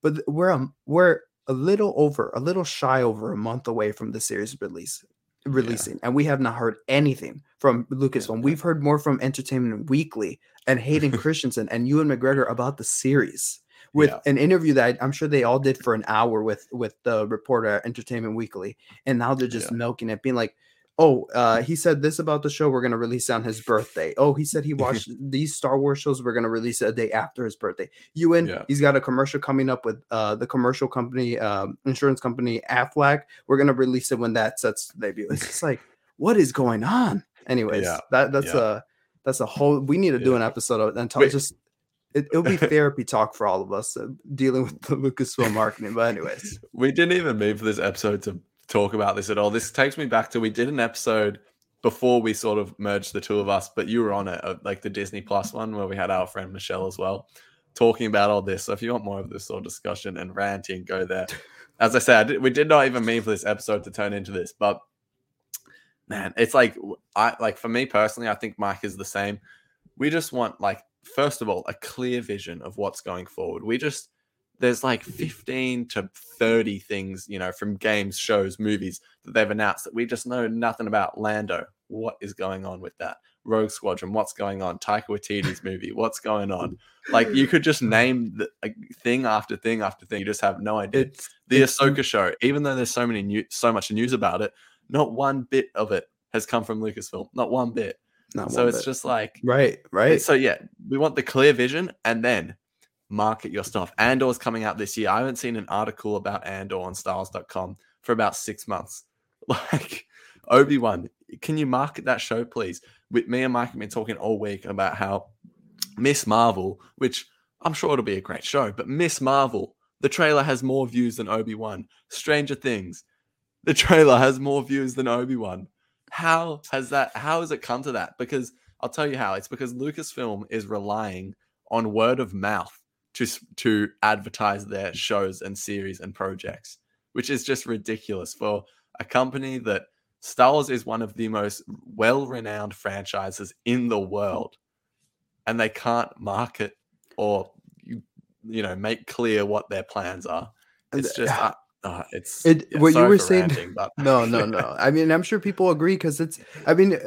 but we're um, we're a little over, a little shy over a month away from the series release releasing, and we have not heard anything from Lucasfilm. yeah. We've heard more from Entertainment Weekly and Hayden Christensen and Ewan McGregor about the series. With Yeah. an interview that I, am sure they all did for an hour with with the reporter at Entertainment Weekly, and now they're just Yeah. milking it, being like, "Oh, uh, he said this about the show. We're gonna release on his birthday. Oh, he said he watched these Star Wars shows. We're gonna release it a day after his birthday. Ewan, Yeah. he's got a commercial coming up with uh, the commercial company, um, insurance company Aflac. We're gonna release it when that sets to debut. It's just like, what is going on? Anyways, Yeah. that that's Yeah. a that's a whole. We need to do an episode of and talk just. It, it'll be therapy talk for all of us uh, dealing with the Lucasfilm marketing. But anyways, we didn't even mean for this episode to talk about this at all. This takes me back to we did an episode before we sort of merged the two of us, but you were on it, uh, like the Disney Plus one, where we had our friend Michelle as well, talking about all this. So if you want more of this sort of discussion and ranting, go there. As I said, we did not even mean for this episode to turn into this, but man, it's like I like for me personally, I think Mike is the same. We just want like first of all a clear vision of what's going forward. We just there's like 15 to 30 things, you know, from games, shows, movies that they've announced that we just know nothing about. Lando, what is going on with that? Rogue Squadron, what's going on? Taika Waititi's movie, what's going on? Like you could just name the, like, thing after thing after thing. You just have no idea. it's the it's- Ahsoka show, even though there's so many new, so much news about it, not one bit of it has come from Lucasfilm. Not one bit. not so one it's bit. just like right, right. so yeah, we want the clear vision and then market your stuff. Andor's coming out this year. I haven't seen an article about Andor on stars.com for about six months. Like Obi Wan, can you market that show, please? With me and Mike have been talking all week about how Ms. Marvel, which I'm sure it'll be a great show, but Ms. Marvel, the trailer has more views than Obi Wan. Stranger Things, the trailer has more views than Obi Wan. How has that? How has it come to that? Because I'll tell you how. It's because Lucasfilm is relying on word of mouth to to advertise their shows and series and projects, which is just ridiculous for a company that Star Wars is one of the most well-renowned franchises in the world, and they can't market or you, you know make clear what their plans are. It's just uh, uh, it's it yeah, what you were saying ranting, but no no no i mean i'm sure people agree because it's i mean uh,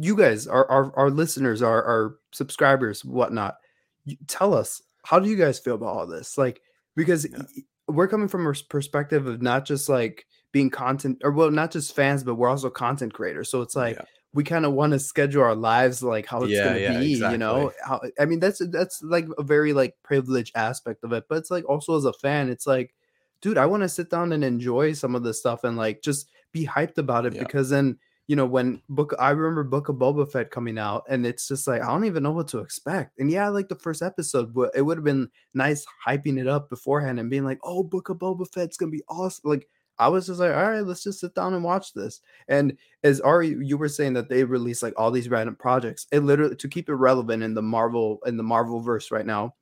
you guys our our, our listeners our our subscribers whatnot you, tell us how do you guys feel about all this like because Yeah. we're coming from a perspective of not just like being content or well not just fans but we're also content creators so it's like Yeah. we kind of want to schedule our lives like how it's Yeah, going to yeah, be you know how i mean that's that's like a very like privileged aspect of it but it's like also as a fan it's like dude i want to sit down and enjoy some of this stuff and like just be hyped about it because then you know when book i remember book of boba fett coming out and it's just like i don't even know what to expect. And yeah like the first episode but it would have been nice hyping it up beforehand and being like oh book of boba fett's gonna be awesome like i was just like all right let's just sit down and watch this. And as ari you were saying that they release like all these random projects it literally to keep it relevant in the marvel in the marvel verse right now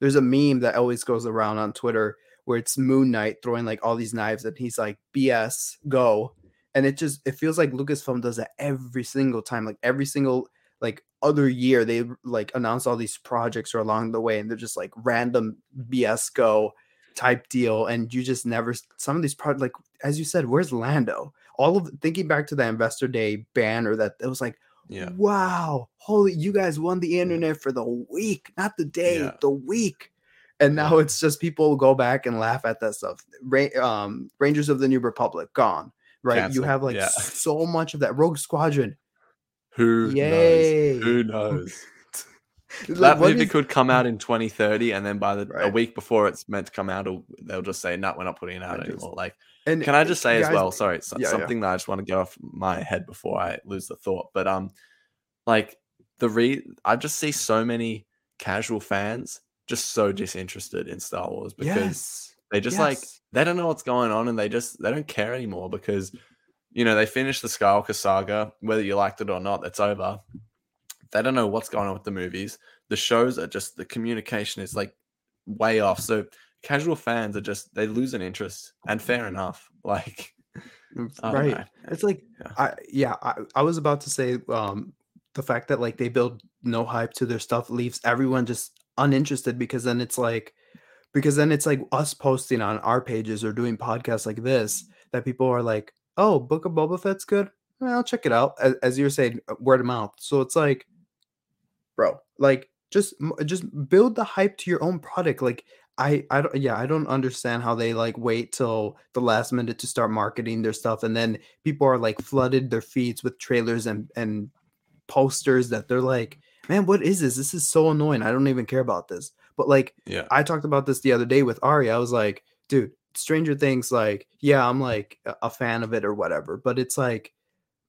there's a meme that always goes around on twitter where it's moon knight throwing like all these knives and he's like bs go and it just it feels like lucasfilm does that every single time like every single like other year they like announce all these projects or along the way and they're just like random bs go type deal and you just never some of these projects like as you said where's lando all of thinking back to the investor day banner that it was like yeah. wow holy you guys won the internet for the week not the day Yeah. the week and now Yeah. it's just people go back and laugh at that stuff Ra- um rangers of the new republic gone right you have like yeah. so much of that rogue squadron Who Yay. knows? Who knows? Like, that movie is- could come out in 2030, and then by the a week before it's meant to come out, they'll just say, "No, we're not putting it out just- anymore." Like, and can I just say as well? Sorry, so- yeah, yeah. something that I just want to get off my head before I lose the thought. But um, like the re, I just see so many casual fans just so disinterested in Star Wars because yes they just like they don't know what's going on and they just they don't care anymore because you know they finished the Skywalker saga whether you liked it or not that's over. They don't know what's going on with the movies. The shows are just the communication is like way off. So casual fans are just they lose an interest and fair enough. Like Mm, right. know. it's like Yeah. i yeah I, I was about to say um the fact that like they build no hype to their stuff leaves everyone just uninterested because then it's like because then it's like us posting on our pages or doing podcasts like this that people are like oh book of boba fett's good? Well, i'll check it out as, as you're saying uh, word of mouth. So it's like bro like just just build the hype to your own product like I, I don't yeah I don't understand how they like wait till the last minute to start marketing their stuff and then people are like flooded their feeds with trailers and and posters that they're like man what is this? This is so annoying. I don't even care about this but like yeah. I talked about this the other day with Ari I was like dude Stranger Things like yeah I'm like a- fan of it or whatever but it's like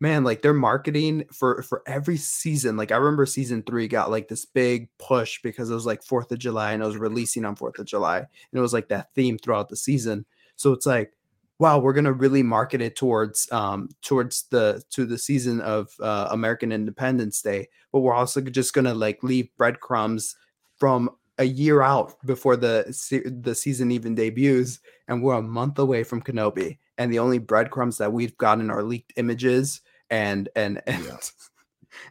man like their marketing for for every season like i remember season three got like this big push because it was like fourth of july and it was releasing on fourth of july and it was like that theme throughout the season. So it's like wow we're gonna really market it towards um towards the to the season of uh, american independence day but we're also just gonna like leave breadcrumbs from a year out before the se- the season even debuts and we're a month away from kenobi and the only breadcrumbs that we've gotten are leaked images and and and, Yeah.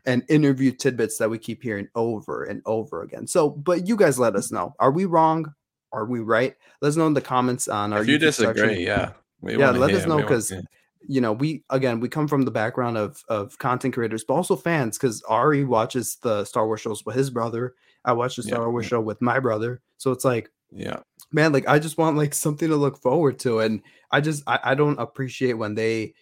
and interview tidbits that we keep hearing over and over again. So, but you guys let us know: are we wrong? Are we right? Let us know in the comments on our. if you YouTube section. disagree yeah we Yeah, let us know, 'cause yeah. You know, we again we come from the background of of content creators, but also fans. Because Ari watches the Star Wars shows with his brother. I watch the Yeah, Star Wars show with my brother. So it's like yeah man like i just want like something to look forward to and i just i, I don't appreciate when they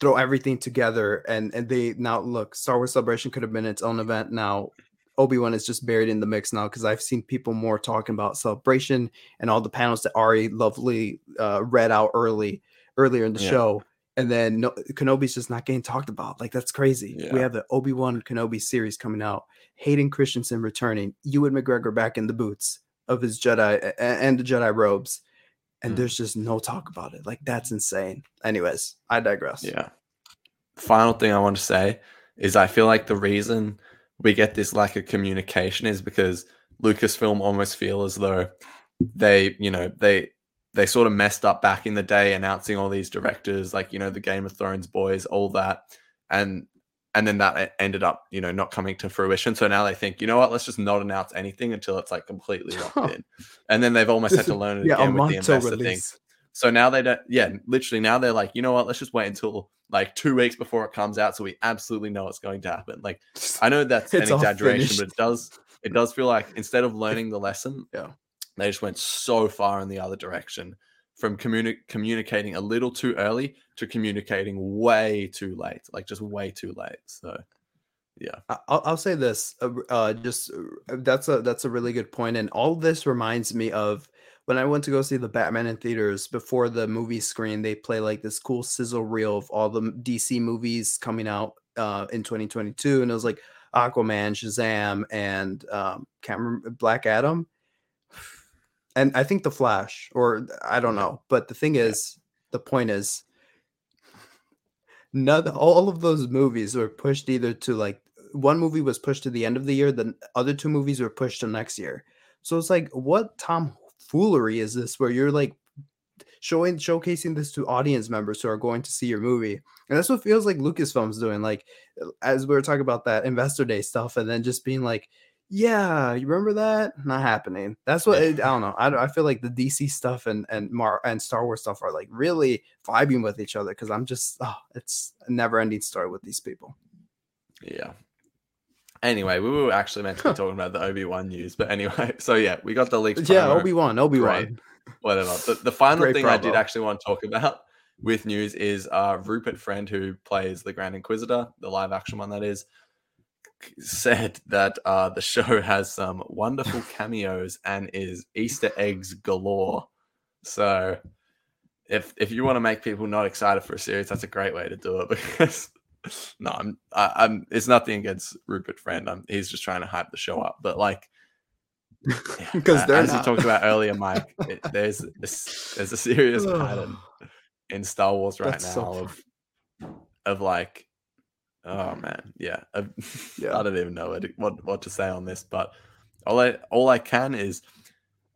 throw everything together and and they now look star wars celebration could have been its own event now obi-wan is just buried in the mix now because i've seen people more talking about celebration and all the panels that ari lovely uh, read out early earlier in the Yeah. show and then no, Kenobi's just not getting talked about. Like that's crazy. Yeah. We have the Obi Wan Kenobi series coming out. Hayden Christensen returning. Ewan McGregor back in the boots of his Jedi and the Jedi robes, and Mm. there's just no talk about it. Like that's insane. Anyways, I digress. Yeah. Final thing I want to say is I feel like the reason we get this lack of communication is because Lucasfilm almost feel as though they, you know, they they sort of messed up back in the day announcing all these directors like, you know, the Game of Thrones boys, all that. And and then that ended up, you know, not coming to fruition. So now they think, you know what, let's just not announce anything until it's like completely locked in. And then they've almost had to learn it yeah, again with the investor thing. So now they don't, yeah, literally now they're like, you know what, let's just wait until like two weeks before it comes out so we absolutely know it's going to happen. Like, I know that's an exaggeration, but it does, it does feel like instead of learning the lesson, Yeah. They just went so far in the other direction from communi- communicating a little too early to communicating way too late, like just way too late. So, yeah, I'll, I'll say this. Uh, uh, just uh, that's a that's a really good point, and all this reminds me of when I went to go see the Batman in theaters. Before the movie screen, they play like this cool sizzle reel of all the DC movies coming out uh, in 2022, and it was like Aquaman, Shazam, and um, can't Black Adam, and I think the Flash, or I don't know. But the thing is, the point is, none all of those movies were pushed either to like one movie was pushed to the end of the year, the other two movies were pushed to next year. So it's like, what tomfoolery is this where you're like showing showcasing this to audience members who are going to see your movie? And that's what feels like Lucasfilm's doing. Like as we were talking about that investor day stuff, and then just being like, yeah, you remember that? Not happening. That's what it, I don't know. I, don't- I feel like the DC stuff and and Mar and Star Wars stuff are like really vibing with each other because I'm just oh, it's a never ending story with these people. yeah. Anyway, we were actually meant to be talking about the Obi Wan news, but anyway, so yeah, we got the leaked. Yeah. Obi Wan, Obi Wan. whatever. The, the final Great thing I did actually want to talk about with news is uh, Rupert Friend, who plays the Grand Inquisitor, the live action one that is, said that uh, the show has some wonderful cameos and is Easter eggs galore. So if if you want to make people not excited for a series, that's a great way to do it because. No, I'm. I, I'm. It's nothing against Rupert Friend. I'm, he's just trying to hype the show up. But like, Because a- they're as not. you talked about earlier, Mike. It, there's a, there's a serious pattern in Star Wars right That's now so of of like, oh man, yeah. of- Yeah. I don't even know what, what what to say on this, but all I all I can is,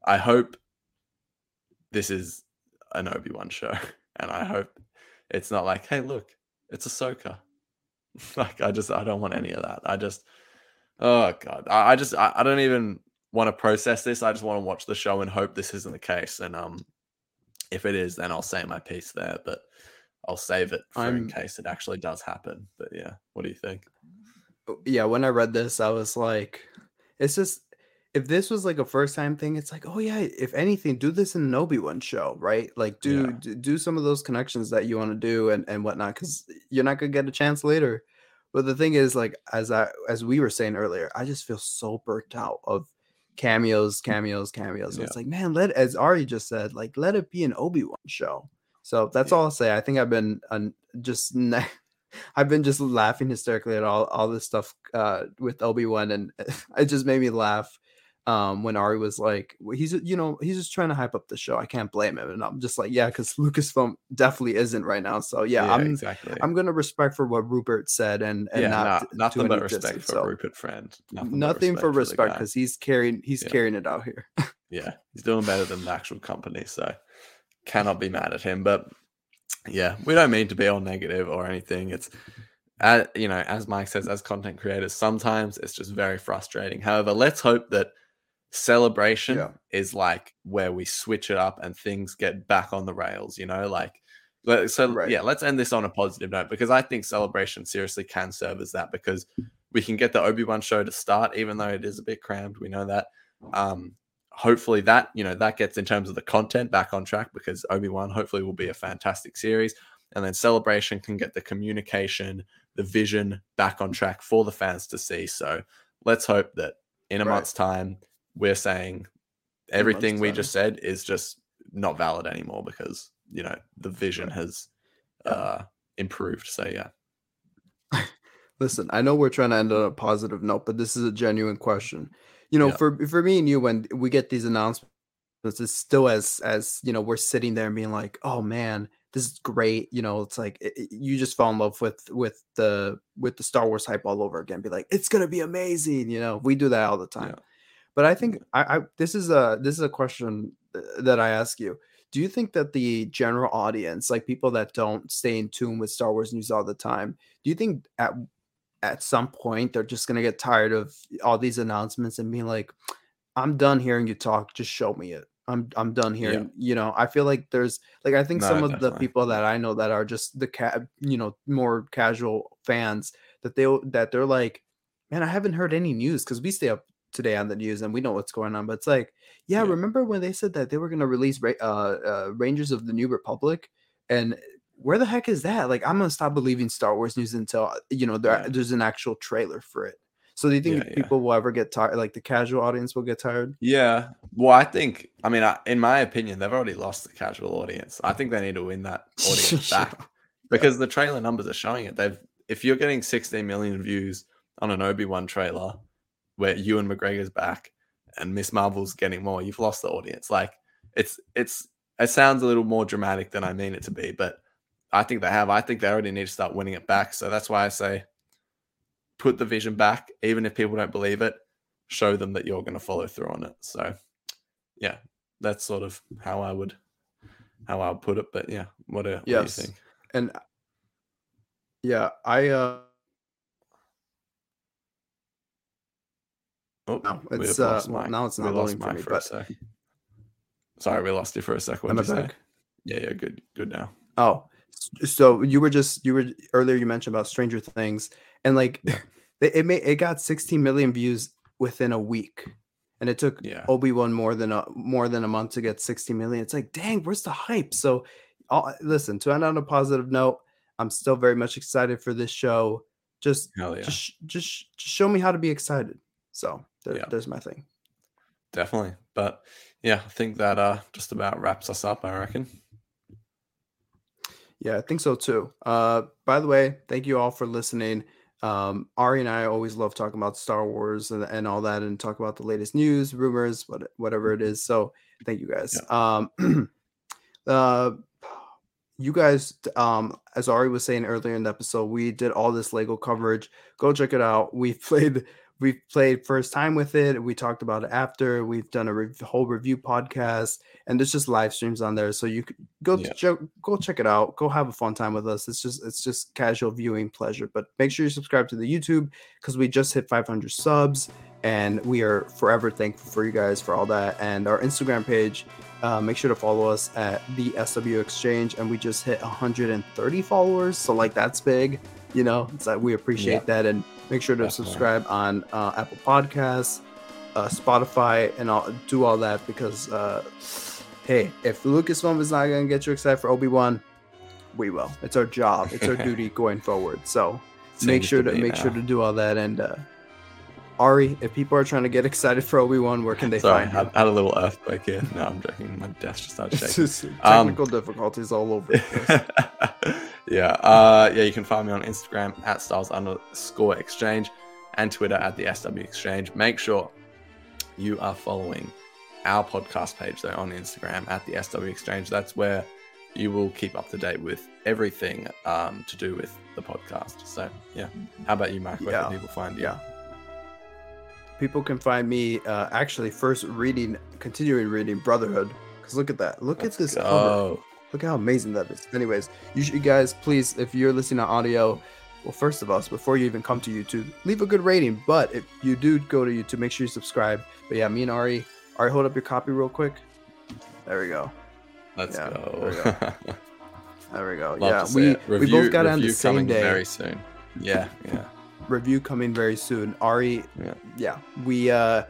I hope this is an Obi Wan show, and I hope it's not like, hey, look, it's Ahsoka. like I just I don't want any of that. I just oh god. I, I just I, I don't even want to process this. I just want to watch the show and hope this isn't the case. And um if it is, then I'll say my piece there, but I'll save it for in I'm- case it actually does happen. But yeah, what do you think? Oh, yeah, when I read this, I was like, it's just if this was like a first time thing, it's like, oh yeah, if anything, do this in an Obi Wan show, right? Like do, Yeah. do do some of those connections that you want to do and and whatnot, because you're not gonna get a chance later. But the thing is, like as I as we were saying earlier, I just feel so burnt out of cameos, cameos, cameos. Yeah. It's like, man, let as Ari just said, like let it be an Obi Wan show. So that's all I'll say. I think I've been un, just I've been just laughing hysterically at all all this stuff uh, with Obi Wan, and it just made me laugh um, when Ari was like, well, "He's you know he's just trying to hype up the show." I can't blame him, and I'm just like, "Yeah," because Lucasfilm definitely isn't right now. So yeah, I'm exactly. I'm gonna respect for what Rupert said, and and yeah, not nothing but respect distance. for So, Rupert Friend. but Nothing for respect because he's carrying he's Yeah. carrying it out here. yeah, he's doing better than the actual company, so cannot be mad at him. But yeah, we don't mean to be all negative or anything. It's uh, you know, as Mike says, as content creators, sometimes it's just very frustrating. However, let's hope that celebration Yeah. is like where we switch it up and things get back on the rails. You know, like so. Right. Yeah, let's end this on a positive note because I think celebration seriously can serve as that because we can get the Obi Wan show to start, even though it is a bit crammed. We know that. Um, hopefully that you know that gets in terms of the content back on track because Obi-Wan hopefully will be a fantastic series and then celebration can get the communication the vision back on track for the fans to see so let's hope that in a Right. month's time we're saying everything we time. just said is just not valid anymore because you know the vision has uh, improved. So yeah, Listen, I know we're trying to end on a positive note, but this is a genuine question. You know, Yeah. for for me and you, when we get these announcements, it's still as as you know, we're sitting there and being like, "Oh man, this is great." You know, it's like it- it- you just fall in love with with the with the Star Wars hype all over again. Be like, "It's gonna be amazing." You know, we do that all the time. Yeah. But I think I, I this is a this is a question uh, that I ask you. Do you think that the general audience, like people that don't stay in tune with Star Wars news all the time, do you think at at some point they're just gonna get tired of all these announcements and being like, I'm done hearing you talk, just show me it. I'm I'm done Yeah. hearing, you know. I feel like there's like I think some No, of the people that I know that are just the cat, you know, more casual fans that they that they're like, man, I haven't heard any news because we stay up today on the news and we know what's going on. But it's like, yeah, Yeah. remember when they said that they were gonna release uh, uh, Rangers of the New Republic, and where the heck is that? Like, I'm gonna stop believing Star Wars news until uh, you know there, Yeah. there's an actual trailer for it. So do you think Yeah, yeah. people will ever get tired? Like the casual audience will get tired? yeah. Well, I think, I mean, I, in my opinion, they've already lost the casual audience. I think they need to win that audience Yeah. back because the trailer numbers are showing it. They've, if you're getting 16 million views on an Obi Wan trailer, where Ewan McGregor's back and Ms. Marvel's getting more, you've lost the audience. Like, it's it's it sounds a little more dramatic than I mean it to be, but I think they have. I think they already need to start winning it back. So that's why I say put the vision back, even if people don't believe it, show them that you're going to follow through on it. So, yeah, that's sort of how I would how I would put it. But yeah, what, do- what do you think? And yeah, I uh Oh, No, it's, uh, well, now it's not loading for me, for but- a. Sorry, we lost you for a sec. What did you say? Yeah, yeah, good, good now. Oh, so you were just you were earlier you mentioned about Stranger Things and like Yeah. it it, made, it got 16 million views within a week, and it took Yeah. Obi Wan more than a more than a month to get 60 million. It's like, dang, where's the hype? So, I'll, listen to end on a positive note. I'm still very much excited for this show. Just yeah, just just just show me how to be excited. So there, Yeah. there's my thing. definitely. But yeah, I think that uh just about wraps us up. I reckon. Yeah, I think so too. Uh, by the way, thank you all for listening. Um, Ari and I always love talking about Star Wars and, and all that, and talk about the latest news, rumors, what, whatever it is. So, thank you guys. Um, uh, you guys, um, as Ari was saying earlier in the episode, we did all this Lego coverage. Go check it out. We played, we played first time with it. We talked about it after. We've done a rev- whole review podcast, and there's just live streams on there, so you could go Yeah. check go check it out. Go have a fun time with us. It's just it's just casual viewing pleasure. But make sure you subscribe to the YouTube because we just hit 500 subs, and we are forever thankful for you guys for all that. And our Instagram page, uh, make sure to follow us at the SW Exchange, and we just hit 130 followers. So like that's big, you know. It's like we appreciate Yeah. that, and make sure to Definitely. subscribe on uh, Apple Podcasts, uh, Spotify, and all do all that because. Uh, hey, if Lucasfilm is not going to get you excited for Obi Wan, we will. It's our job. It's our duty going forward. So make sure to make sure to do all that. And uh, Ari, if people are trying to get excited for Obi Wan, where can they Sorry, find I you? had, had a little earthquake here. No, I'm joking. My desk just started shaking. just Um, technical difficulties all over. yeah, uh, yeah. You can find me on Instagram at styles underscore exchange and Twitter at the SW Exchange. Make sure you are following our podcast page though on Instagram at the SW Exchange. That's where you will keep up to date with everything um, to do with the podcast. So yeah, how about you, Mike? Where Yeah. can people find you? Yeah. People can find me uh, actually first reading, continuing reading Brotherhood. Because look at that. Look Let's at this cover. Look how amazing that is. Anyways, you, should, you guys, please, if you're listening to audio, well, first of all, before you even come to YouTube, leave a good rating. But if you do go to YouTube, make sure you subscribe. But yeah, me and Ari, Ari, hold up your copy real quick. There we go. Let's Yeah, go. there we go. There we go. Yeah, we it. we both got on the same day. very soon. Yeah, yeah. Review coming very soon. Ari, Yeah. yeah, we uh,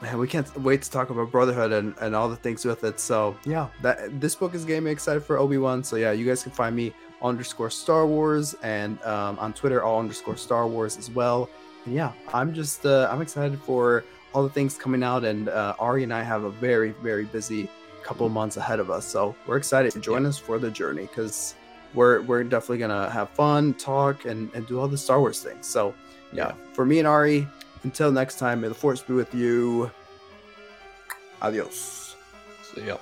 man, we can't wait to talk about Brotherhood and, and all the things with it. So yeah, that this book is getting me excited for Obi Wan. So yeah, you guys can find me underscore Star Wars and um, on Twitter all underscore Star Wars as well. And yeah, I'm just uh, I'm excited for all the things coming out, and uh, Ari and I have a very very busy couple of months ahead of us. So we're excited to join us for the journey because we're we're definitely gonna have fun, talk, and and do all the Star Wars things. So yeah, for me and Ari, until next time, may the force be with you. Adios. See yeah.